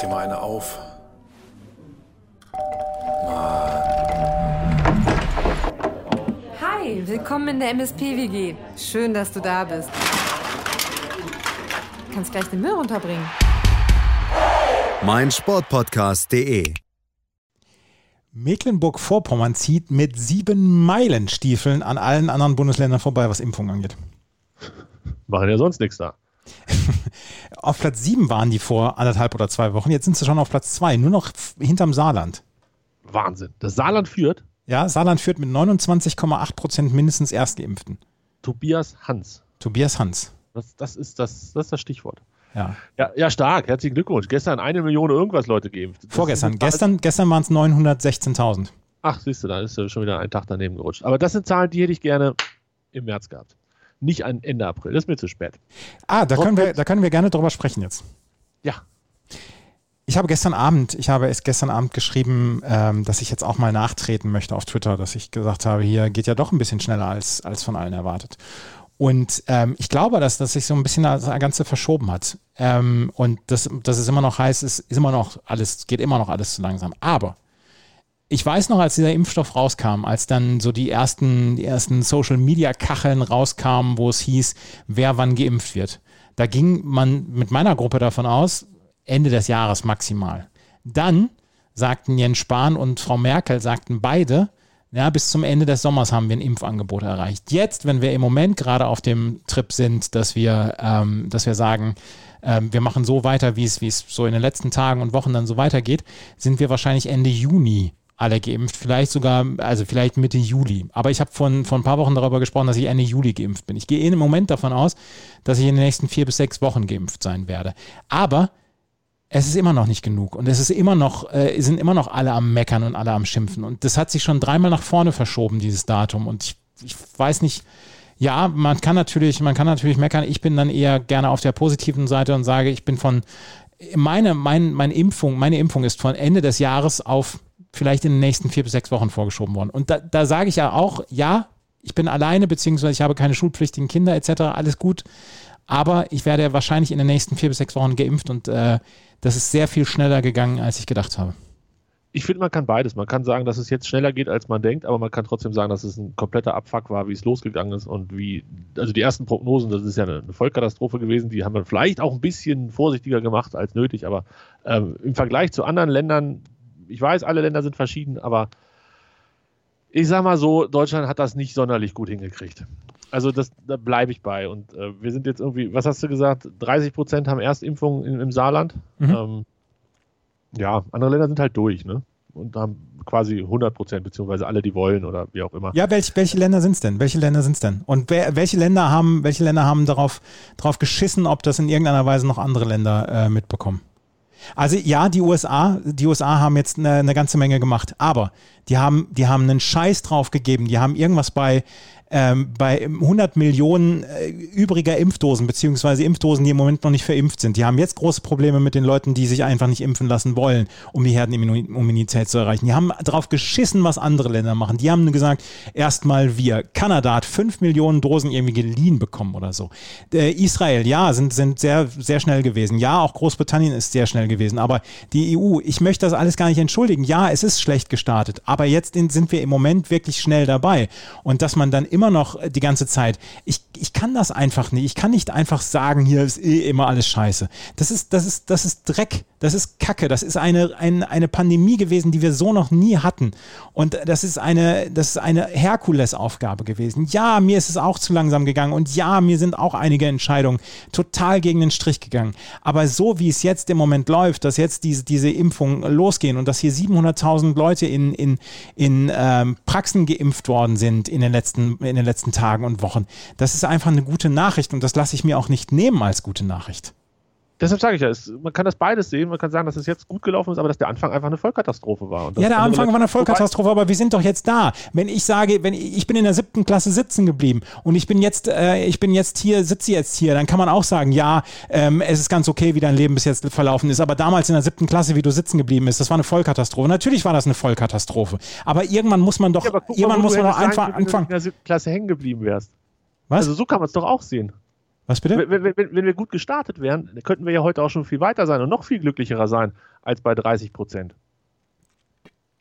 dir mal eine auf. Hi, willkommen in der MSP-WG. Schön, dass du da bist. Du kannst gleich den Müll runterbringen. mein Sportpodcast.de. Mecklenburg-Vorpommern zieht mit sieben Meilenstiefeln an allen anderen Bundesländern vorbei, was Impfung angeht. Machen ja sonst nichts da. Auf Platz sieben waren die vor anderthalb oder zwei Wochen. Jetzt sind sie schon auf Platz zwei, nur noch hinterm Saarland. Wahnsinn. Das Saarland führt Ja, Saarland führt mit 29,8 Prozent mindestens Erstgeimpften. Tobias Hans. Tobias Hans. Das, das, ist, das, das ist das Stichwort. Ja. Ja, ja, stark. Herzlichen Glückwunsch. Gestern eine Million irgendwas Leute geimpft. Das Vorgestern. Gestern, gestern waren es 916.000. Ach, siehst du, da ist schon wieder ein Tag daneben gerutscht. Aber das sind Zahlen, die hätte ich gerne im März gehabt. Nicht an Ende April. Das ist mir zu spät. Ah, da können, wir, da können wir gerne drüber sprechen jetzt. Ja. Ich habe gestern Abend, ich habe es gestern Abend geschrieben, ähm, dass ich jetzt auch mal nachtreten möchte auf Twitter, dass ich gesagt habe, hier geht ja doch ein bisschen schneller als, als von allen erwartet. Und ähm, ich glaube, dass, dass sich so ein bisschen das Ganze verschoben hat. Ähm, und dass, dass es immer noch heißt, es ist immer noch alles, geht immer noch alles zu langsam. Aber ich weiß noch, als dieser Impfstoff rauskam, als dann so die ersten, die ersten Social Media Kacheln rauskamen, wo es hieß, wer wann geimpft wird. Da ging man mit meiner Gruppe davon aus, Ende des Jahres maximal. Dann sagten Jens Spahn und Frau Merkel, sagten beide, ja, bis zum Ende des Sommers haben wir ein Impfangebot erreicht. Jetzt, wenn wir im Moment gerade auf dem Trip sind, dass wir, ähm, dass wir sagen, ähm, wir machen so weiter, wie es, wie es so in den letzten Tagen und Wochen dann so weitergeht, sind wir wahrscheinlich Ende Juni alle geimpft, vielleicht sogar, also vielleicht Mitte Juli. Aber ich habe von, vor ein paar Wochen darüber gesprochen, dass ich Ende Juli geimpft bin. Ich gehe im Moment davon aus, dass ich in den nächsten vier bis sechs Wochen geimpft sein werde. Aber es ist immer noch nicht genug und es ist immer noch, äh, sind immer noch alle am Meckern und alle am Schimpfen. Und das hat sich schon dreimal nach vorne verschoben, dieses Datum. Und ich, ich weiß nicht, ja, man kann natürlich, man kann natürlich meckern. Ich bin dann eher gerne auf der positiven Seite und sage, ich bin von meine, mein, meine Impfung, meine Impfung ist von Ende des Jahres auf vielleicht in den nächsten vier bis sechs Wochen vorgeschoben worden. Und da, da sage ich ja auch, ja, ich bin alleine, beziehungsweise ich habe keine schulpflichtigen Kinder etc., alles gut. Aber ich werde wahrscheinlich in den nächsten vier bis sechs Wochen geimpft und äh, das ist sehr viel schneller gegangen, als ich gedacht habe. Ich finde, man kann beides. Man kann sagen, dass es jetzt schneller geht, als man denkt, aber man kann trotzdem sagen, dass es ein kompletter Abfuck war, wie es losgegangen ist und wie, also die ersten Prognosen, das ist ja eine, Vollkatastrophe gewesen, die haben wir vielleicht auch ein bisschen vorsichtiger gemacht als nötig, aber ähm, im Vergleich zu anderen Ländern, ich weiß, alle Länder sind verschieden, aber ich sag mal so, Deutschland hat das nicht sonderlich gut hingekriegt. Also das, da bleibe ich bei. Und äh, wir sind jetzt irgendwie, was hast du gesagt, 30 Prozent haben Erstimpfungen im, im Saarland. Mhm. Ähm, ja, andere Länder sind halt durch, ne? Und haben quasi 100 Prozent, beziehungsweise alle, die wollen oder wie auch immer. Ja, welch, welche Länder sind es denn? Welche Länder sind es denn? Und wer, welche Länder haben, welche Länder haben darauf, darauf geschissen, ob das in irgendeiner Weise noch andere Länder äh, mitbekommen? Also ja, die USA, die USA haben jetzt eine, eine ganze Menge gemacht, aber die haben, die haben einen Scheiß drauf gegeben. Die haben irgendwas bei, ähm, bei 100 Millionen äh, übriger Impfdosen, beziehungsweise Impfdosen, die im Moment noch nicht verimpft sind. Die haben jetzt große Probleme mit den Leuten, die sich einfach nicht impfen lassen wollen, um die Herdenimmunität zu erreichen. Die haben drauf geschissen, was andere Länder machen. Die haben gesagt, erstmal wir. Kanada hat 5 Millionen Dosen irgendwie geliehen bekommen oder so. Äh, Israel, ja, sind, sind sehr, sehr schnell gewesen. Ja, auch Großbritannien ist sehr schnell gewesen. Aber die EU, ich möchte das alles gar nicht entschuldigen. Ja, es ist schlecht gestartet. Aber jetzt in, sind wir im Moment wirklich schnell dabei. Und dass man dann immer noch die ganze Zeit, ich, ich kann das einfach nicht. Ich kann nicht einfach sagen, hier ist eh immer alles scheiße. Das ist, das ist, das ist Dreck. Das ist Kacke. Das ist eine, eine, eine Pandemie gewesen, die wir so noch nie hatten. Und das ist eine, das ist eine Herkulesaufgabe gewesen. Ja, mir ist es auch zu langsam gegangen. Und ja, mir sind auch einige Entscheidungen total gegen den Strich gegangen. Aber so wie es jetzt im Moment läuft, dass jetzt diese, diese Impfungen losgehen und dass hier 700.000 Leute in, in, in ähm, Praxen geimpft worden sind in den, letzten, in den letzten Tagen und Wochen, das ist einfach eine gute Nachricht und das lasse ich mir auch nicht nehmen als gute Nachricht. Deshalb sage ich ja, es, man kann das beides sehen. Man kann sagen, dass es jetzt gut gelaufen ist, aber dass der Anfang einfach eine Vollkatastrophe war. Ja, der Anfang war eine Vollkatastrophe, aber wir sind doch jetzt da. Wenn ich sage, wenn ich ich bin in der siebten Klasse sitzen geblieben und ich bin jetzt, äh, ich bin jetzt hier, sitze jetzt hier, dann kann man auch sagen, ja, ähm, es ist ganz okay, wie dein Leben bis jetzt verlaufen ist. Aber damals in der siebten Klasse, wie du sitzen geblieben bist, das war eine Vollkatastrophe. Natürlich war das eine Vollkatastrophe. Aber irgendwann muss man doch, Ja, mal, irgendwann muss man doch einfach können, wenn du anfangen. in der siebten Klasse hängen geblieben wärst. Was? Also so kann man es doch auch sehen. Was bitte? Wenn, wenn, wenn, wir gut gestartet wären, könnten wir ja heute auch schon viel weiter sein und noch viel glücklicherer sein als bei 30 Prozent.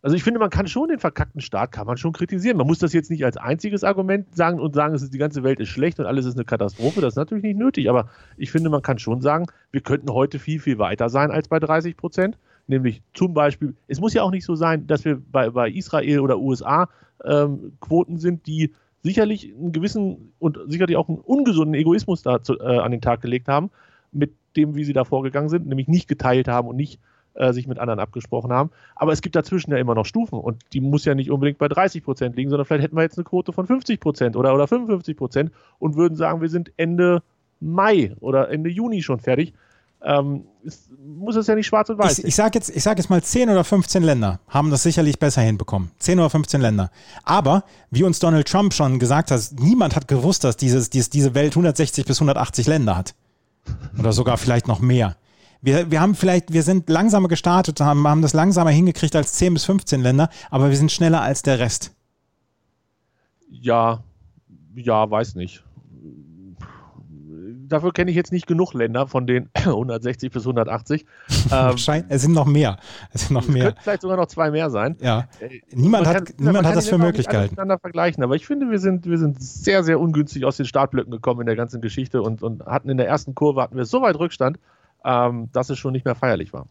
Also ich finde, man kann schon den verkackten Start, kann man schon kritisieren. Man muss das jetzt nicht als einziges Argument sagen und sagen, ist, die ganze Welt ist schlecht und alles ist eine Katastrophe. Das ist natürlich nicht nötig, aber ich finde, man kann schon sagen, wir könnten heute viel, viel weiter sein als bei 30 Prozent. Nämlich zum Beispiel, es muss ja auch nicht so sein, dass wir bei, bei Israel oder USA ähm, Quoten sind, die sicherlich einen gewissen und sicherlich auch einen ungesunden Egoismus da äh, an den Tag gelegt haben, mit dem, wie sie da vorgegangen sind, nämlich nicht geteilt haben und nicht äh, sich mit anderen abgesprochen haben. Aber es gibt dazwischen ja immer noch Stufen und die muss ja nicht unbedingt bei 30 Prozent liegen, sondern vielleicht hätten wir jetzt eine Quote von 50 Prozent oder, oder 55 Prozent und würden sagen, wir sind Ende Mai oder Ende Juni schon fertig. Ähm, es muss es ja nicht schwarz und weiß. Ich, ich sage jetzt, sag jetzt mal 10 oder 15 Länder haben das sicherlich besser hinbekommen. 10 oder 15 Länder. Aber, wie uns Donald Trump schon gesagt hat, niemand hat gewusst, dass dieses, dieses, diese Welt 160 bis 180 Länder hat. Oder sogar vielleicht noch mehr wir, wir haben vielleicht, wir sind langsamer gestartet, haben, haben das langsamer hingekriegt als 10 bis 15 Länder, aber wir sind schneller als der Rest. Ja, ja, weiß nicht. Dafür kenne ich jetzt nicht genug Länder von den 160 bis 180. ähm, es sind noch mehr. Es sind noch mehr. Könnten vielleicht sogar noch zwei mehr sein. Ja. Äh, niemand hat, kann, niemand hat das für möglich gehalten. miteinander vergleichen, aber ich finde, wir sind, wir sind sehr, sehr ungünstig aus den Startblöcken gekommen in der ganzen Geschichte und, und hatten in der ersten Kurve hatten wir so weit Rückstand, ähm, dass es schon nicht mehr feierlich war.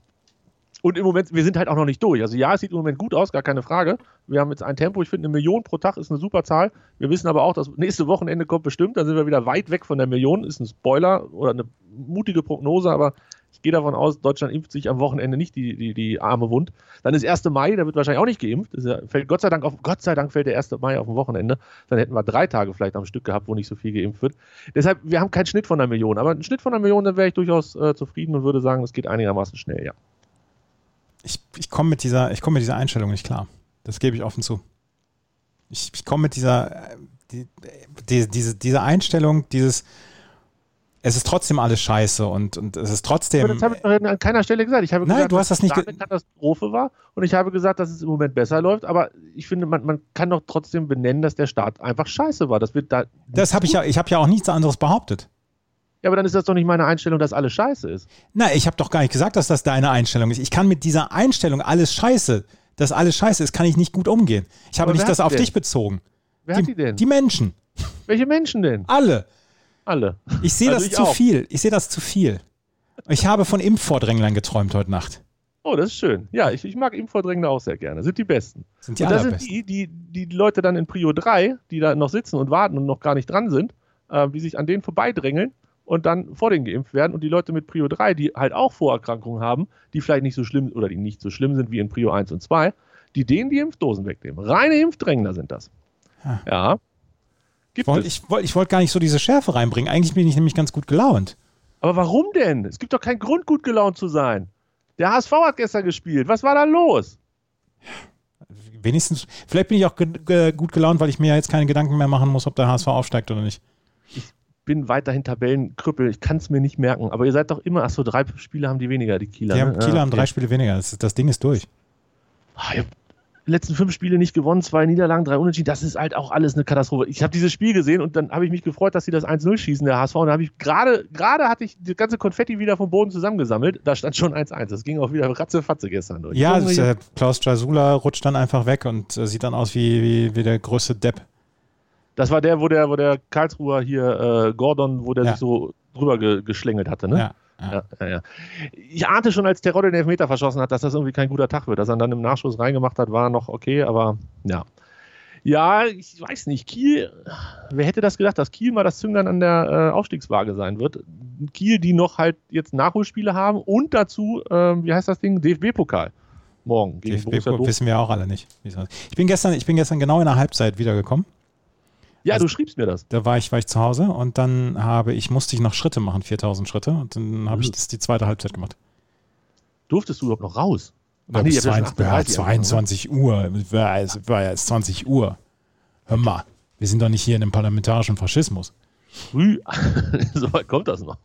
Und im Moment, wir sind halt auch noch nicht durch. Also ja, es sieht im Moment gut aus, gar keine Frage. Wir haben jetzt ein Tempo, ich finde eine Million pro Tag ist eine super Zahl. Wir wissen aber auch, dass nächste Wochenende kommt bestimmt, dann sind wir wieder weit weg von der Million. Ist ein Spoiler oder eine mutige Prognose, aber ich gehe davon aus, Deutschland impft sich am Wochenende nicht die, die, die Arme wund. Dann ist 1. Mai, da wird wahrscheinlich auch nicht geimpft. Ja, fällt Gott sei Dank auf, Gott sei Dank fällt der 1. Mai auf dem Wochenende. Dann hätten wir drei Tage vielleicht am Stück gehabt, wo nicht so viel geimpft wird. Deshalb, wir haben keinen Schnitt von einer Million, aber einen Schnitt von einer Million, dann wäre ich durchaus äh, zufrieden und würde sagen, es geht einigermaßen schnell, ja. Ich, ich komme mit, dieser, komm mit dieser Einstellung nicht klar. Das gebe ich offen zu. Ich, ich komme mit dieser, äh, die, die, diese, diese Einstellung, dieses, es ist trotzdem alles scheiße und, und es ist trotzdem. Aber das habe ich an keiner Stelle gesagt. Ich habe Nein, gesagt, du hast das nicht dass es eine Katastrophe war und ich habe gesagt, dass es im Moment besser läuft, aber ich finde, man, man kann doch trotzdem benennen, dass der Start einfach scheiße war. Das wird da. Das habe ich ja, ich habe ja auch nichts anderes behauptet. Ja, aber dann ist das doch nicht meine Einstellung, dass alles scheiße ist. Nein, ich habe doch gar nicht gesagt, dass das deine Einstellung ist. Ich kann mit dieser Einstellung alles scheiße, dass alles scheiße ist, kann ich nicht gut umgehen. Ich habe nicht das auf dich bezogen. Wer die, hat die denn? Die Menschen. Welche Menschen denn? Alle. Alle. Ich sehe also das zu auch. viel. Ich sehe das zu viel. Ich habe von Impfvordränglern geträumt heute Nacht. Oh, das ist schön. Ja, ich, ich mag Impfvordrängler auch sehr gerne. Sind die besten. Sind die und das sind die, die, die Leute dann in Prio 3, die da noch sitzen und warten und noch gar nicht dran sind, äh, die sich an denen vorbeidrängeln und dann vor denen geimpft werden. Und die Leute mit Prio 3, die halt auch Vorerkrankungen haben, die vielleicht nicht so schlimm oder die nicht so schlimm sind wie in Prio 1 und 2, die denen die Impfdosen wegnehmen. Reine Impfdrängler sind das. Ja. ja. Gibt wollt, ich wollte wollt gar nicht so diese Schärfe reinbringen. Eigentlich bin ich nämlich ganz gut gelaunt. Aber warum denn? Es gibt doch keinen Grund, gut gelaunt zu sein. Der HSV hat gestern gespielt. Was war da los? Wenigstens, vielleicht bin ich auch ge gut gelaunt, weil ich mir jetzt keine Gedanken mehr machen muss, ob der HSV aufsteigt oder nicht. Ich bin weiterhin Tabellenkrüppel. Ich kann es mir nicht merken. Aber ihr seid doch immer, achso, drei Spiele haben die weniger, die Kieler. Die haben, ne? Kieler ja, haben drei Spiele weniger. Das, das Ding ist durch. Ach, ihr letzten fünf Spiele nicht gewonnen, zwei Niederlagen, drei Unentschieden. Das ist halt auch alles eine Katastrophe. Ich habe dieses Spiel gesehen und dann habe ich mich gefreut, dass sie das 1-0 schießen, der HSV. Und da habe ich gerade, gerade hatte ich die ganze Konfetti wieder vom Boden zusammengesammelt. Da stand schon 1-1. Das ging auch wieder ratzefatze gestern durch. Ja, ist, äh, Klaus Jasula rutscht dann einfach weg und äh, sieht dann aus wie, wie, wie der größte Depp. Das war der, wo der, wo der Karlsruher hier, äh, Gordon, wo der ja. sich so drüber ge geschlängelt hatte, ne? Ja. Ja. Ja, ja, Ich ahnte schon, als Terodde den Elfmeter verschossen hat, dass das irgendwie kein guter Tag wird. Dass er dann im Nachschuss reingemacht hat, war noch okay, aber ja. Ja, ich weiß nicht. Kiel, wer hätte das gedacht, dass Kiel mal das Zünglein an der äh, Aufstiegswaage sein wird? Kiel, die noch halt jetzt Nachholspiele haben und dazu, äh, wie heißt das Ding? DFB-Pokal. Morgen gegen DFB wissen wir auch alle nicht. Ich bin gestern, ich bin gestern genau in der Halbzeit wiedergekommen. Ja, also, du schriebst mir das. Da war ich, war ich zu Hause und dann habe ich, musste ich noch Schritte machen, 4000 Schritte und dann habe ich das die zweite Halbzeit gemacht. Durftest du überhaupt noch raus? Ach, nee, 22, ja, 22 Uhr, war, war ja jetzt 20 Uhr. Hör mal, wir sind doch nicht hier in einem parlamentarischen Faschismus. Früh, so weit kommt das noch.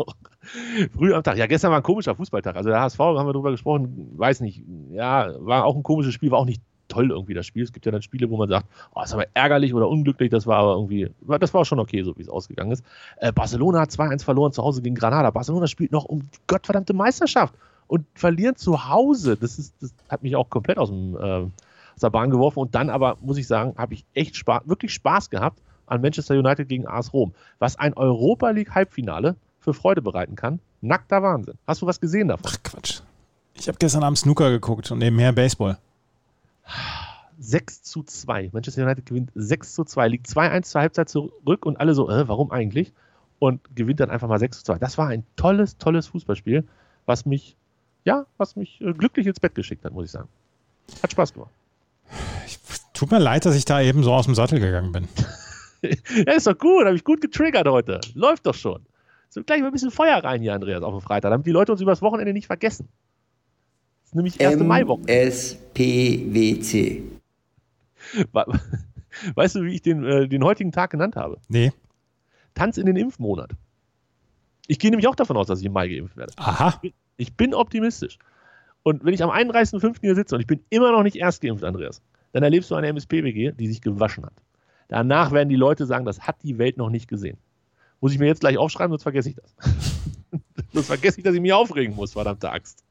Früh am Tag. Ja, gestern war ein komischer Fußballtag. Also der HSV, haben wir darüber gesprochen, weiß nicht. Ja, war auch ein komisches Spiel, war auch nicht toll irgendwie das Spiel. Es gibt ja dann Spiele, wo man sagt, oh, das aber ärgerlich oder unglücklich, das war aber irgendwie, das war schon okay, so wie es ausgegangen ist. Äh, Barcelona hat 2-1 verloren zu Hause gegen Granada. Barcelona spielt noch um die gottverdammte Meisterschaft und verlieren zu Hause. Das, ist, das hat mich auch komplett aus, dem, äh, aus der Bahn geworfen. Und dann aber, muss ich sagen, habe ich echt Spaß, wirklich Spaß gehabt an Manchester United gegen AS Rom. Was ein Europa League Halbfinale für Freude bereiten kann. Nackter Wahnsinn. Hast du was gesehen davon? Ach Quatsch. Ich habe gestern Abend Snooker geguckt und nebenher Baseball. 6 zu 2. Manchester United gewinnt 6 zu 2, liegt 2-1 zur Halbzeit zurück und alle so, äh, warum eigentlich? Und gewinnt dann einfach mal 6 zu 2. Das war ein tolles, tolles Fußballspiel, was mich, ja, was mich äh, glücklich ins Bett geschickt hat, muss ich sagen. Hat Spaß gemacht. Ich, tut mir leid, dass ich da eben so aus dem Sattel gegangen bin. ja, ist doch gut, habe ich gut getriggert heute. Läuft doch schon. So gleich mal ein bisschen Feuer rein hier, Andreas, auf dem Freitag, damit die Leute uns übers Wochenende nicht vergessen. Ist nämlich erste Maiwoche. SPWC. Weißt du, wie ich den, äh, den heutigen Tag genannt habe? Nee. Tanz in den Impfmonat. Ich gehe nämlich auch davon aus, dass ich im Mai geimpft werde. Aha. Ich bin optimistisch. Und wenn ich am 31.05. hier sitze und ich bin immer noch nicht erst geimpft, Andreas, dann erlebst du eine MSP-WG, die sich gewaschen hat. Danach werden die Leute sagen, das hat die Welt noch nicht gesehen. Muss ich mir jetzt gleich aufschreiben, sonst vergesse ich das. sonst vergesse ich, dass ich mich aufregen muss, verdammte Axt.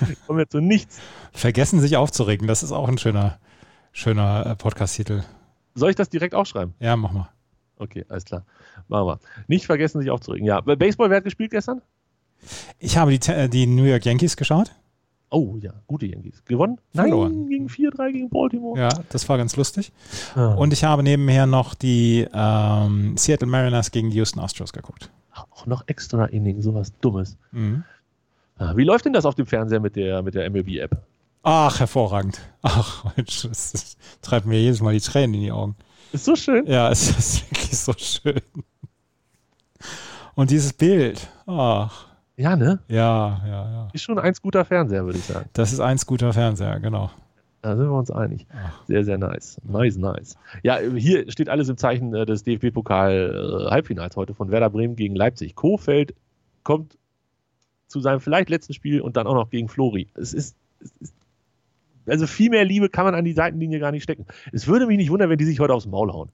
Ich komme zu nichts. Vergessen sich aufzuregen, das ist auch ein schöner, schöner äh, Podcast-Titel. Soll ich das direkt aufschreiben? Ja, mach mal. Okay, alles klar. Machen wir. Nicht vergessen, sich aufzuregen. Ja, Baseball, wer hat gespielt gestern? Ich habe die, äh, die New York Yankees geschaut. Oh ja, gute Yankees. Gewonnen? Verloren. Nein, gegen 4-3 gegen Baltimore. Ja, das war ganz lustig. Ah. Und ich habe nebenher noch die ähm, Seattle Mariners gegen die Houston Astros geguckt. Auch noch extra Inning, sowas Dummes. Mhm. Ah, Wie läuft denn das auf dem Fernseher mit der, mit der MLB-App? Ach, hervorragend. Ach, Mensch, das, das treibt mir jedes Mal die Tränen in die Augen. Ist so schön. Ja, es ist wirklich so schön. Und dieses Bild. Ach, Ja, ne? ja, ja, ja. Ist schon eins guter Fernseher, würde ich sagen. Das ist eins guter Fernseher, genau. Da sind wir uns einig. Ach. Sehr, sehr nice. Nice, nice. Ja, hier steht alles im Zeichen äh, des DFB-Pokal-Halbfinals heute von Werder Bremen gegen Leipzig. Kofeld kommt zu seinem vielleicht letzten Spiel und dann auch noch gegen Flori. Es ist, es ist also viel mehr Liebe kann man an die Seitenlinie gar nicht stecken. Es würde mich nicht wundern, wenn die sich heute aufs Maul hauen.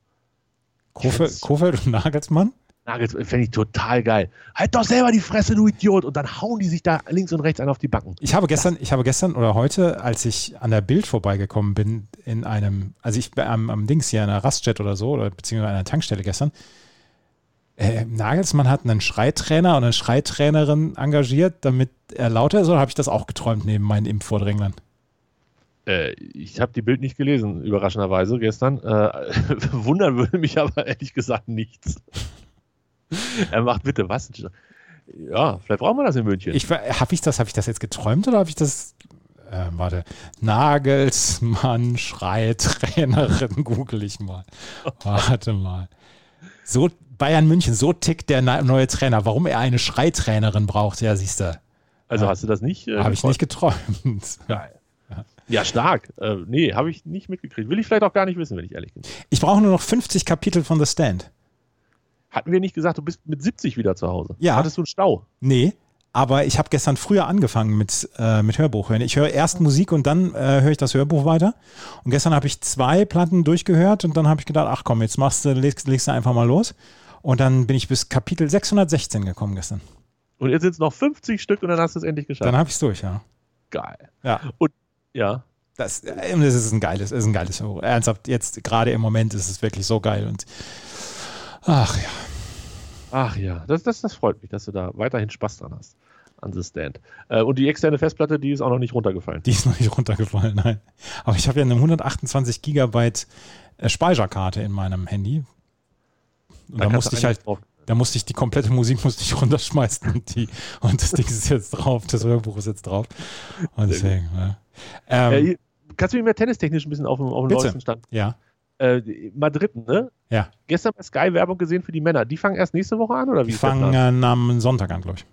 Kofeld, Kofeld und Nagelsmann? Nagels fände ich total geil. Halt doch selber die Fresse, du Idiot. Und dann hauen die sich da links und rechts einen auf die Backen. Ich habe gestern, ich habe gestern oder heute, als ich an der Bild vorbeigekommen bin, in einem, also ich bin am, am Dings hier, an einer Raststätte oder so, oder beziehungsweise an einer Tankstelle gestern, äh, Nagelsmann hat einen Schreitrainer und eine Schreitrainerin engagiert, damit er lauter ist, oder habe ich das auch geträumt neben meinen Impfvordränglern? Äh, ich habe die Bild nicht gelesen, überraschenderweise gestern. Äh, wundern würde mich aber ehrlich gesagt nichts. er macht bitte was? Ja, vielleicht brauchen wir das in München. Ich, habe ich das, habe ich das jetzt geträumt oder habe ich das, äh, warte, Nagelsmann, Schreitrainerin, google ich mal. Warte mal. So, Bayern München, so tickt der neue Trainer. Warum er eine Schreitrainerin braucht, ja, siehst du. also hast du das nicht? Äh, Habe ich nicht geträumt. Geil. Ja, stark. Äh, nee, habe ich nicht mitgekriegt. Will ich vielleicht auch gar nicht wissen, wenn ich ehrlich bin. Ich brauche nur noch 50 Kapitel von The Stand. Hatten wir nicht gesagt, du bist mit 70 wieder zu Hause? Ja. Hattest du einen Stau? Nee, aber ich habe gestern früher angefangen mit, äh, mit Hörbuch hören. Ich höre erst Musik und dann äh, höre ich das Hörbuch weiter. Und gestern habe ich zwei Platten durchgehört und dann habe ich gedacht, ach komm, jetzt machst du, legst, legst du einfach mal los. Und dann bin ich bis Kapitel 616 gekommen gestern. Und jetzt sind es noch 50 Stück und dann hast du es endlich geschafft. Dann habe ich es durch, ja. Geil. Ja, Ja. das, äh, das ist ein geiles, ist ein geiles Hörbuch. Ernsthaft, jetzt gerade im Moment ist es wirklich so geil und ach ja. Ach ja, das, das, das freut mich, dass du da weiterhin Spaß dran hast. An The Stand. Äh, und die externe Festplatte, die ist auch noch nicht runtergefallen. Die ist noch nicht runtergefallen, nein. Aber ich habe ja eine 128 Gigabyte äh, Speicherkarte in meinem Handy. Und da, kannst musste ich halt, drauf- da musste ich die komplette Musik musste ich runterschmeißen und die und das Ding ist jetzt drauf, das Hörbuch ist jetzt drauf. Und deswegen, ja. Äh, Ähm, hier- kannst du mich mehr tennistechnisch ein bisschen auf dem, auf Bitte. neuesten Stand? ja, Äh, Madrid, ne? ja. Gestern bei Sky Werbung gesehen für die Männer. Die fangen erst nächste Woche an oder wie? Die fangen äh, am Sonntag an, glaube ich.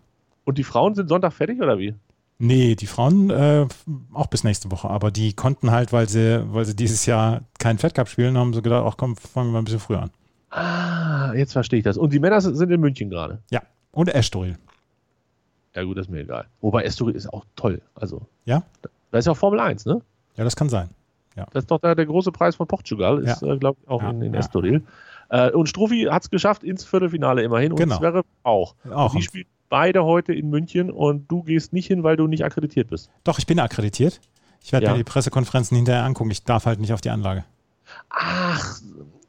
Und die Frauen sind Sonntag fertig oder wie? Nee, die Frauen äh, auch bis nächste Woche, aber die konnten halt, weil sie, weil sie dieses Jahr keinen Fed Cup spielen, haben sie gedacht, ach komm, fangen wir ein bisschen früher an. Ah, jetzt verstehe ich das. Und die Männer sind in München gerade. Ja. Und Estoril. Ja, gut, das ist mir egal. Wobei Estoril ist auch toll. Also, Ja? da ist ja auch Formel 1, ne? Ja, das kann sein. Ja. Das ist doch der, der große Preis von Portugal, ist, Ja. äh, glaube ich, auch Ja, in, in. Estoril. Äh, und Struffi hat es geschafft ins Viertelfinale immerhin und Genau. Zverev auch. Auch. Die spielen beide heute in München und du gehst nicht hin, weil du nicht akkreditiert bist. Doch, ich bin akkreditiert. Ich werde Ja. mir die Pressekonferenzen hinterher angucken. Ich darf halt nicht auf die Anlage. Ach,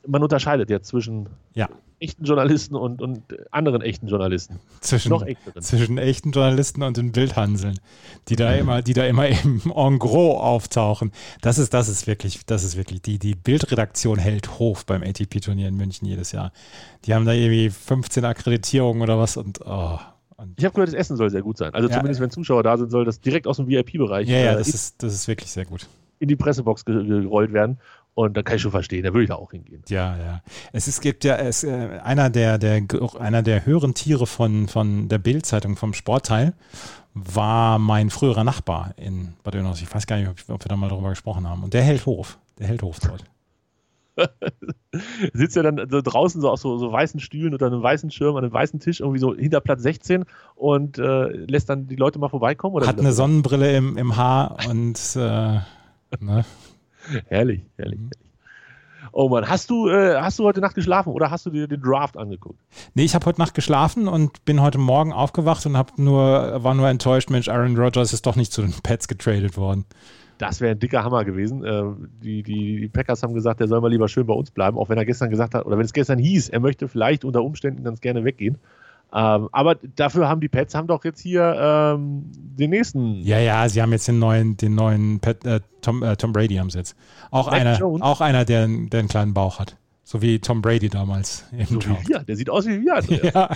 man unterscheidet jetzt zwischen Ja. echten Journalisten und, und anderen echten Journalisten. Zwischen, Noch echteren. zwischen echten Journalisten und den Bildhanseln, die da immer, die da immer im En gros auftauchen. Das ist, das ist wirklich, das ist wirklich, die, die Bildredaktion hält Hof beim ATP-Turnier in München jedes Jahr. Die haben da irgendwie 15 Akkreditierungen oder was und, oh, Ich habe gehört, das Essen soll sehr gut sein. Also Ja. zumindest wenn Zuschauer da sind, soll das direkt aus dem VIP-Bereich ja, ja, äh, das ist, das ist wirklich sehr gut. in die Pressebox ge gerollt werden. Und da kann ich schon verstehen, da würde ich da auch hingehen. Ja, ja. Es ist, gibt ja, es, äh, einer der, der, einer der höheren Tiere von, von der Bild-Zeitung, vom Sportteil, war mein früherer Nachbar in Bad Oeynhausen. Ich weiß gar nicht, ob, wir da mal drüber gesprochen haben. Und der hält Hof. Der hält Hof dort. Sitzt ja dann so draußen so auf so, so weißen Stühlen unter einem weißen Schirm an einem weißen Tisch irgendwie so hinter Platz 16 und äh, lässt dann die Leute mal vorbeikommen? Oder Hat eine Sonnenbrille im, im Haar und äh, ne? Herrlich, herrlich. Mhm. herrlich. Oh Mann, hast du, äh, hast du heute Nacht geschlafen oder hast du dir den Draft angeguckt? Nee, ich habe heute Nacht geschlafen und bin heute Morgen aufgewacht und hab nur, war nur enttäuscht, Mensch, Aaron Rodgers ist doch nicht zu den Pets getradet worden. Das wäre ein dicker Hammer gewesen. Äh, die, die, die Packers haben gesagt, er soll mal lieber schön bei uns bleiben, auch wenn er gestern gesagt hat, oder wenn es gestern hieß, er möchte vielleicht unter Umständen ganz gerne weggehen. Ähm, aber dafür haben die Pets haben doch jetzt hier ähm, den nächsten. Ja, ja, sie haben jetzt den neuen, den neuen Pat, äh, Tom, äh, Tom Brady am Sitz. Auch Mac einer, Jones? auch einer, der, der einen kleinen Bauch hat. So wie Tom Brady damals im So Draft. wie wir. Der sieht aus wie wir. Ja,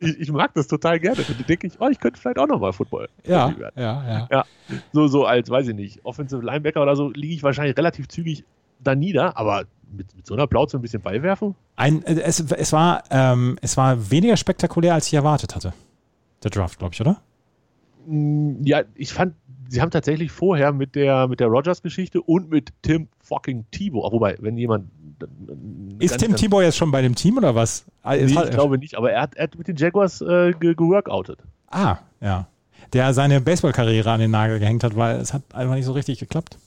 Ich, ich mag das total gerne. Und da denke ich, oh, ich könnte vielleicht auch nochmal Football. ja, werden. ja, ja. So, so als, weiß ich nicht, Offensive Linebacker oder so, liege ich wahrscheinlich relativ zügig da nieder, aber mit, mit so einer Plauze ein bisschen Ball werfen? Ein, äh, es, es, war, ähm, es war weniger spektakulär, als ich erwartet hatte. Der Draft, glaube ich, oder? Mm, Ja, ich fand, sie haben tatsächlich vorher mit der, mit der Rogers-Geschichte und mit Tim fucking Thibault, wobei, wenn jemand. Ist ganz, Tim Thibault jetzt schon bei dem Team oder was? Ah, Nee, ich glaube nicht, aber er hat, er hat mit den Jaguars äh, ge geworkoutet. Ah, ja. Der seine Baseballkarriere an den Nagel gehängt hat, weil es hat einfach nicht so richtig geklappt.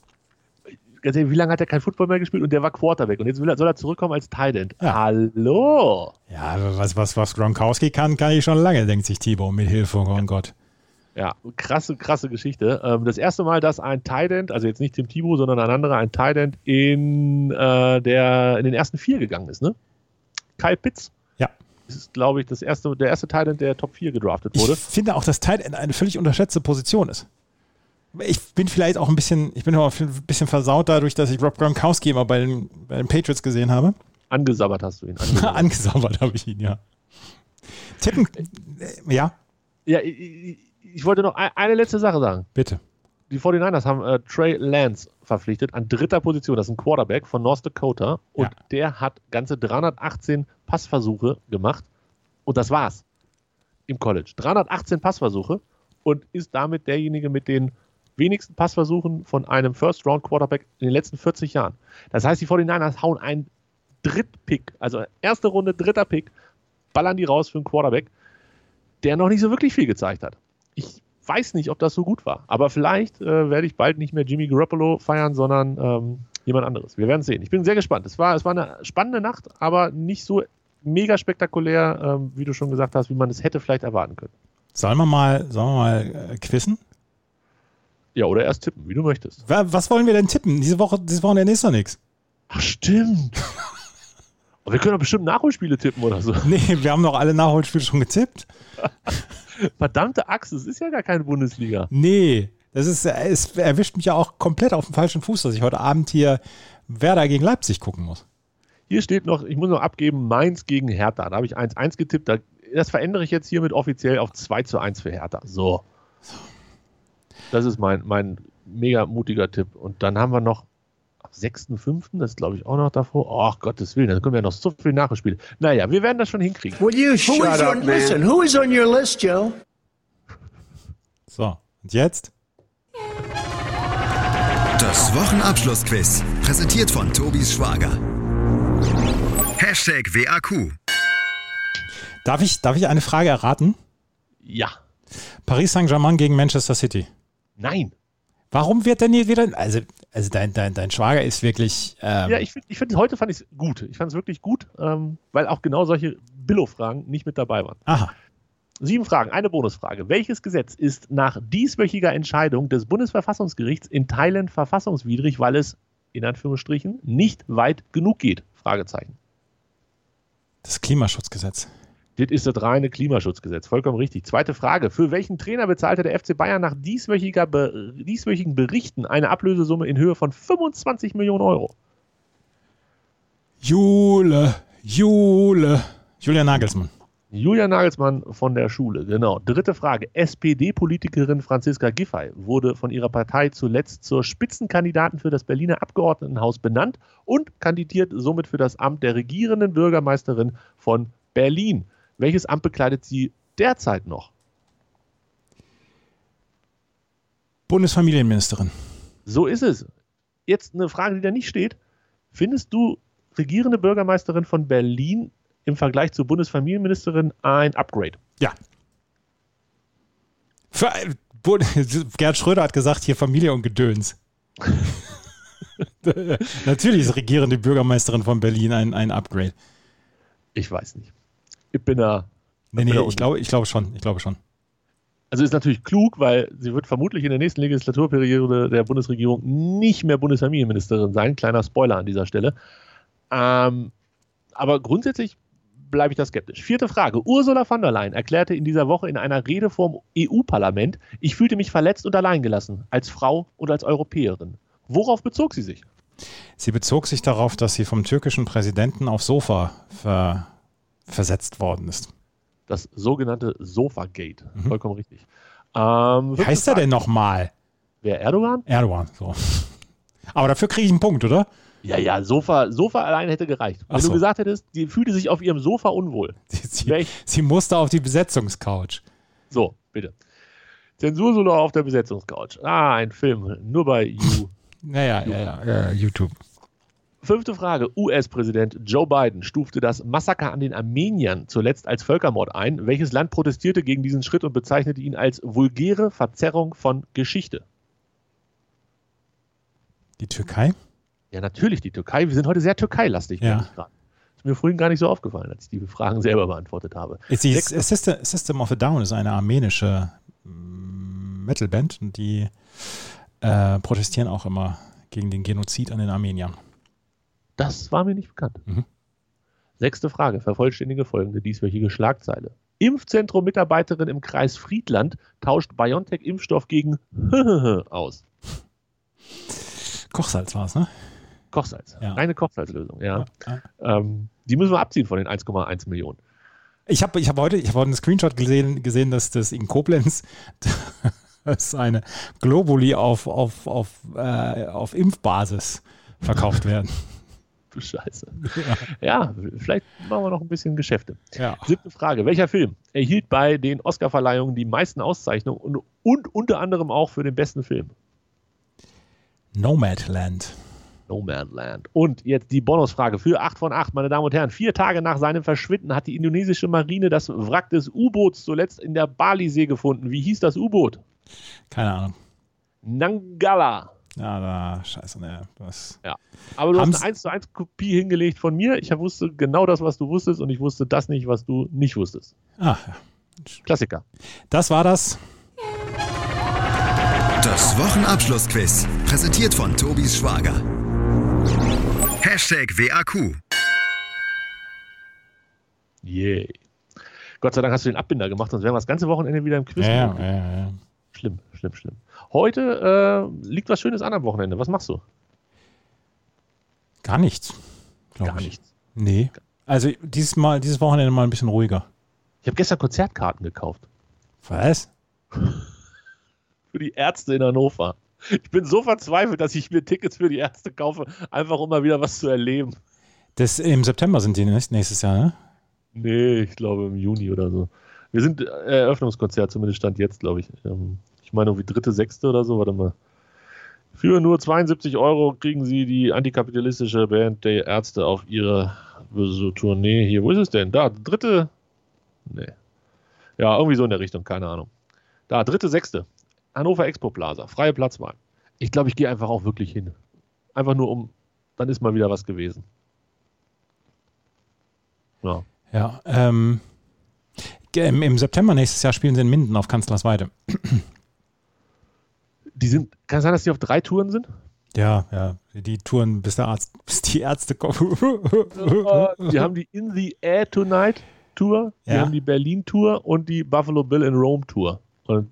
Ehrlich, wie lange hat er kein Football mehr gespielt und der war Quarterback und jetzt er, soll er zurückkommen als Tight End. Ja. Hallo! Ja, was, was, was Gronkowski kann, kann ich schon lange, denkt sich Thibault, mit Hilfe von Gott. Ja, krasse, krasse Geschichte. Ähm, das erste Mal, dass ein Tight End, also jetzt nicht Tim Thibault, sondern ein anderer, ein Tight End in, äh, der, in den ersten vier gegangen ist, ne? Kyle Pitts. Ja. Das ist, glaube ich, das erste, der erste Tight End, der Top 4 gedraftet wurde. Ich finde auch, dass Tight End eine völlig unterschätzte Position ist. Ich bin vielleicht auch ein bisschen, ich bin auch ein bisschen versaut dadurch, dass ich Rob Gronkowski immer bei den, bei den Patriots gesehen habe. Angesabbert hast du ihn. Angesabbert. Angesabbert habe ich ihn, ja. Tippen, äh, ja, ja, ich, ich, wollte noch ein, eine letzte Sache sagen. bitte. Die 49ers haben äh, Trey Lance verpflichtet an dritter Position. Das ist ein Quarterback von North Dakota. Und Ja. der hat ganze 318 Passversuche gemacht. Und das war's. Im College. 318 Passversuche und ist damit derjenige mit den wenigsten Passversuchen von einem First-Round-Quarterback in den letzten 40 Jahren. Das heißt, die 49ers hauen einen Drittpick, also erste Runde, dritter Pick, ballern die raus für einen Quarterback, der noch nicht so wirklich viel gezeigt hat. Ich weiß nicht, ob das so gut war, aber vielleicht äh, werde ich bald nicht mehr Jimmy Garoppolo feiern, sondern ähm, jemand anderes. Wir werden sehen. Ich bin sehr gespannt. Es war, es war eine spannende Nacht, aber nicht so mega spektakulär, ähm, wie du schon gesagt hast, wie man es hätte vielleicht erwarten können. Sollen wir mal, sollen wir mal äh, quizzen? Ja, oder erst tippen, wie du möchtest. Wa- Was wollen wir denn tippen? Diese Woche, diese Wochenende ist doch nichts. Ach, stimmt. Aber wir können doch bestimmt Nachholspiele tippen oder so. Nee, wir haben doch alle Nachholspiele schon getippt. Verdammte Axt, es ist ja gar keine Bundesliga. Nee, das ist, es erwischt mich ja auch komplett auf dem falschen Fuß, dass ich heute Abend hier Werder gegen Leipzig gucken muss. Hier steht noch, ich muss noch abgeben, Mainz gegen Hertha. Da habe ich 1-1 getippt. Da, das verändere ich jetzt hiermit offiziell auf 2 zu 1 für Hertha. So. Das ist mein, mein mega mutiger Tipp. Und dann haben wir noch am 6.5., das ist glaube ich auch noch davor. Ach Gottes Willen, da können wir noch so viel Nachspiele. Naja, wir werden das schon hinkriegen. Will you Who shut is up, on, man? listen, who is on your list, Joe? So, und jetzt? Das Wochenabschlussquiz. Präsentiert von Tobis Schwager. Hashtag WAQ. Darf ich, darf ich eine Frage erraten? Ja. Paris Saint-Germain gegen Manchester City. Nein. Warum wird denn hier wieder. Also, also dein, dein, dein Schwager ist wirklich. Ähm, Ja, ich finde, ich find, heute fand ich es gut. Ich fand es wirklich gut, ähm, weil auch genau solche Billo-Fragen nicht mit dabei waren. aha. Sieben Fragen, eine Bonusfrage. Welches Gesetz ist nach dieswöchiger Entscheidung des Bundesverfassungsgerichts in Teilen verfassungswidrig, weil es, in Anführungsstrichen, nicht weit genug geht? Fragezeichen. Das Klimaschutzgesetz. Das ist das reine Klimaschutzgesetz. Vollkommen richtig. Zweite Frage. Für welchen Trainer bezahlte der FC Bayern nach dieswöchiger Be dieswöchigen Berichten eine Ablösesumme in Höhe von 25 Millionen Euro? Jule, Jule. Julia Nagelsmann. Julia Nagelsmann von der Schule, genau. Dritte Frage. SPD-Politikerin Franziska Giffey wurde von ihrer Partei zuletzt zur Spitzenkandidatin für das Berliner Abgeordnetenhaus benannt und kandidiert somit für das Amt der regierenden Bürgermeisterin von Berlin. Welches Amt bekleidet sie derzeit noch? Bundesfamilienministerin. So ist es. Jetzt eine Frage, die da nicht steht. Findest du regierende Bürgermeisterin von Berlin im Vergleich zur Bundesfamilienministerin ein Upgrade? Ja. Für, Bund- Gerhard Schröder hat gesagt, hier Familie und Gedöns. Natürlich ist regierende Bürgermeisterin von Berlin ein, ein Upgrade. Ich weiß nicht. Ich bin da. Nee, nee, ich glaube, ich glaube schon. Ich glaube schon. Also ist natürlich klug, weil sie wird vermutlich in der nächsten Legislaturperiode der Bundesregierung nicht mehr Bundesfamilienministerin sein. Kleiner Spoiler an dieser Stelle. Ähm, aber grundsätzlich bleibe ich da skeptisch. Vierte Frage. Ursula von der Leyen erklärte in dieser Woche in einer Rede vorm EU-Parlament, ich fühlte mich verletzt und alleingelassen, als Frau und als Europäerin. Worauf bezog sie sich? Sie bezog sich darauf, dass sie vom türkischen Präsidenten aufs Sofa ver, versetzt worden ist. Das sogenannte Sofa-Gate. Vollkommen richtig. Ähm, Wie heißt er denn nochmal? Wer, Erdogan? Erdogan. So. Aber dafür kriege ich einen Punkt, oder? Ja, ja, Sofa, Sofa allein hätte gereicht. Wenn so. du gesagt hättest, die fühlte sich auf ihrem Sofa unwohl. Sie, sie musste auf die Besetzungscouch. So, bitte. Zensur solo auf der Besetzungscouch. Ah, ein Film. Nur bei You. Naja, ja, ja, ja, YouTube. Fünfte Frage. US-Präsident Joe Biden stufte das Massaker an den Armeniern zuletzt als Völkermord ein. Welches Land protestierte gegen diesen Schritt und bezeichnete ihn als vulgäre Verzerrung von Geschichte? Die Türkei? Ja, natürlich die Türkei. Wir sind heute sehr Türkei-lastig. Ja. ich gerade. Ist mir vorhin gar nicht so aufgefallen, als ich die Fragen selber beantwortet habe. System, System of a Down ist eine armenische mm, Metalband und die äh, protestieren auch immer gegen den Genozid an den Armeniern. Das war mir nicht bekannt. Mhm. Sechste Frage, vervollständige folgende dieswöchige Schlagzeile. Impfzentrum-Mitarbeiterin im Kreis Friedland tauscht BioNTech-Impfstoff gegen aus. Kochsalz war es, ne? Kochsalz. Ja. Reine Kochsalzlösung, ja. Ja. Ähm, die müssen wir abziehen von den 1,1 Millionen. Ich habe ich hab heute, ich hab heute einen Screenshot gesehen, gesehen, dass das in Koblenz dass eine Globuli auf, auf, auf, äh, auf Impfbasis verkauft werden. Du Scheiße. Ja, vielleicht machen wir noch ein bisschen Geschäfte. Ja. Siebte Frage. Welcher Film erhielt bei den Oscarverleihungen die meisten Auszeichnungen und, und unter anderem auch für den besten Film? Nomadland. No Man Land. Und jetzt die Bonusfrage für 8 von 8, meine Damen und Herren. Vier Tage nach seinem Verschwinden hat die indonesische Marine das Wrack des U-Boots zuletzt in der Balisee gefunden. Wie hieß das U-Boot? Keine Ahnung. Nangala. Ja, da, scheiße, ne. Das, Ja. Aber du Haben hast eine 1 zu 1 Kopie hingelegt von mir. Ich wusste genau das, was du wusstest und ich wusste das nicht, was du nicht wusstest. ah, ja. Klassiker. Das war das. Das Wochenabschlussquiz. Präsentiert von Tobis Schwager. Hashtag WAQ. Yay. Gott sei Dank hast du den Abbinder gemacht, sonst wären wir das ganze Wochenende wieder im Quiz. Ja, ja, ja, ja. Schlimm, schlimm, schlimm. Heute äh, liegt was Schönes an am Wochenende. Was machst du? Gar nichts. Gar ich. nichts. Nee. Also dieses Mal, dieses Wochenende mal ein bisschen ruhiger. Ich habe gestern Konzertkarten gekauft. Was? Für die Ärzte in Hannover. Ich bin so verzweifelt, dass ich mir Tickets für die Ärzte kaufe, einfach um mal wieder was zu erleben. Das, Im September sind die nächst- nächstes Jahr, ne? Nee, ich glaube im Juni oder so. Wir sind äh, Eröffnungskonzert, zumindest stand jetzt, glaube ich. Ähm, ich meine, irgendwie dritte, sechste oder so, warte mal. Für nur 72 Euro kriegen Sie die antikapitalistische Band der Ärzte auf ihre so Tournee hier. Wo ist es denn? Da, dritte. Nee. Ja, irgendwie so in der Richtung, keine Ahnung. Da, dritte, sechste. Hannover Expo Plaza, freie Platzwahl. Ich glaube, ich gehe einfach auch wirklich hin. Einfach nur um, dann ist mal wieder was gewesen. Ja. Ja, ähm, im September nächstes Jahr spielen sie in Minden auf Kanzlersweide. Die sind, kann es sein, dass die auf drei Touren sind? Ja, ja, die Touren, bis der Arzt, bis die Ärzte kommen. die haben die In the Air Tonight Tour, die ja. haben die Berlin Tour und die Buffalo Bill in Rome Tour. Und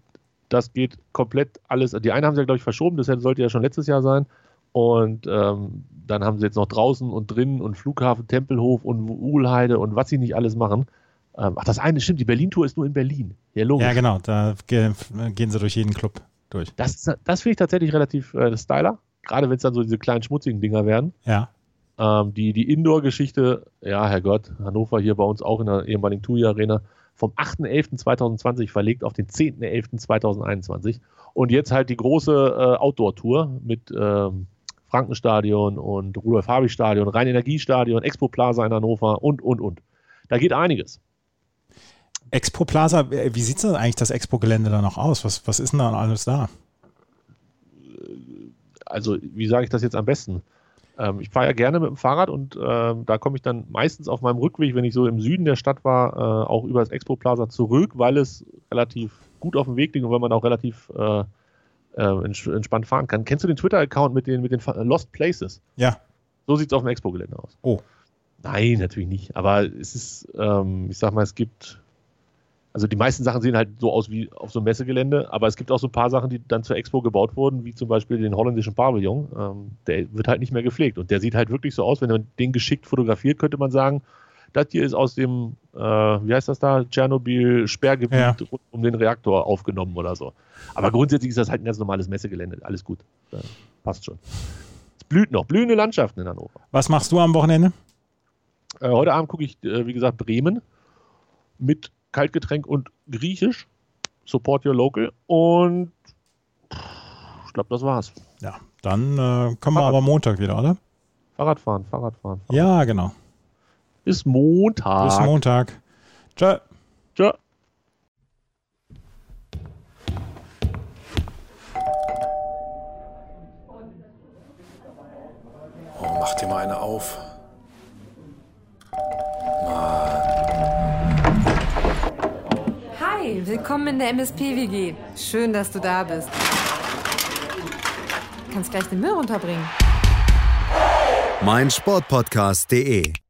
das geht komplett alles. Die eine haben sie ja, glaube ich, verschoben, das sollte ja schon letztes Jahr sein. Und ähm, dann haben sie jetzt noch draußen und drinnen und Flughafen, Tempelhof und Uhlheide und was sie nicht alles machen. Ähm, ach, das eine stimmt, die Berlin-Tour ist nur in Berlin. Ja, logisch. Ja, genau, da gehen sie durch jeden Club durch. Das, das finde ich tatsächlich relativ äh, styler, gerade wenn es dann so diese kleinen schmutzigen Dinger werden. Ja. Ähm, die die Indoor-Geschichte, ja, Herrgott, Hannover hier bei uns auch in der ehemaligen TUI Arena, vom 8.11.2020 verlegt auf den 10.11.2021. Und jetzt halt die große äh, Outdoor-Tour mit ähm, Frankenstadion und Rudolf-Habich-Stadion, Rhein-Energiestadion, Expo Plaza in Hannover und, und, und. Da geht einiges. Expo Plaza, wie sieht denn eigentlich das Expo-Gelände da noch aus? Was, was ist denn da alles da? Also, wie sage ich das jetzt am besten? Ähm, ich fahre ja gerne mit dem Fahrrad und ähm, da komme ich dann meistens auf meinem Rückweg, wenn ich so im Süden der Stadt war, äh, auch über das Expo Plaza zurück, weil es relativ gut auf dem Weg liegt und weil man auch relativ äh, äh, entspannt fahren kann. Kennst du den Twitter-Account mit den, mit den Lost Places? Ja. So sieht es auf dem Expo-Gelände aus. Oh. Nein, natürlich nicht. Aber es ist, ähm, ich sag mal, es gibt also die meisten Sachen sehen halt so aus wie auf so einem Messegelände, aber es gibt auch so ein paar Sachen, die dann zur Expo gebaut wurden, wie zum Beispiel den holländischen Pavillon. Ähm, der wird halt nicht mehr gepflegt und der sieht halt wirklich so aus, wenn man den geschickt fotografiert, könnte man sagen, das hier ist aus dem, äh, wie heißt das da, Tschernobyl-Sperrgebiet ja. um den Reaktor aufgenommen oder so. Aber grundsätzlich ist das halt ein ganz normales Messegelände, alles gut. Äh, passt schon. Es blüht noch, blühende Landschaften in Hannover. Was machst du am Wochenende? Äh, heute Abend gucke ich, äh, wie gesagt, Bremen mit Kaltgetränk und Griechisch. Support your local. Und ich glaube, das war's. Ja, dann äh, kommen wir aber Montag wieder, oder? Fahrradfahren, Fahrradfahren. Fahrrad. Ja, genau. Bis Montag. Bis Montag. Ciao. Ciao. Oh, mach dir mal eine auf. Willkommen in der MSP-WG. Schön, dass du da bist. Du kannst gleich den Müll runterbringen. Mein Sportpodcast.de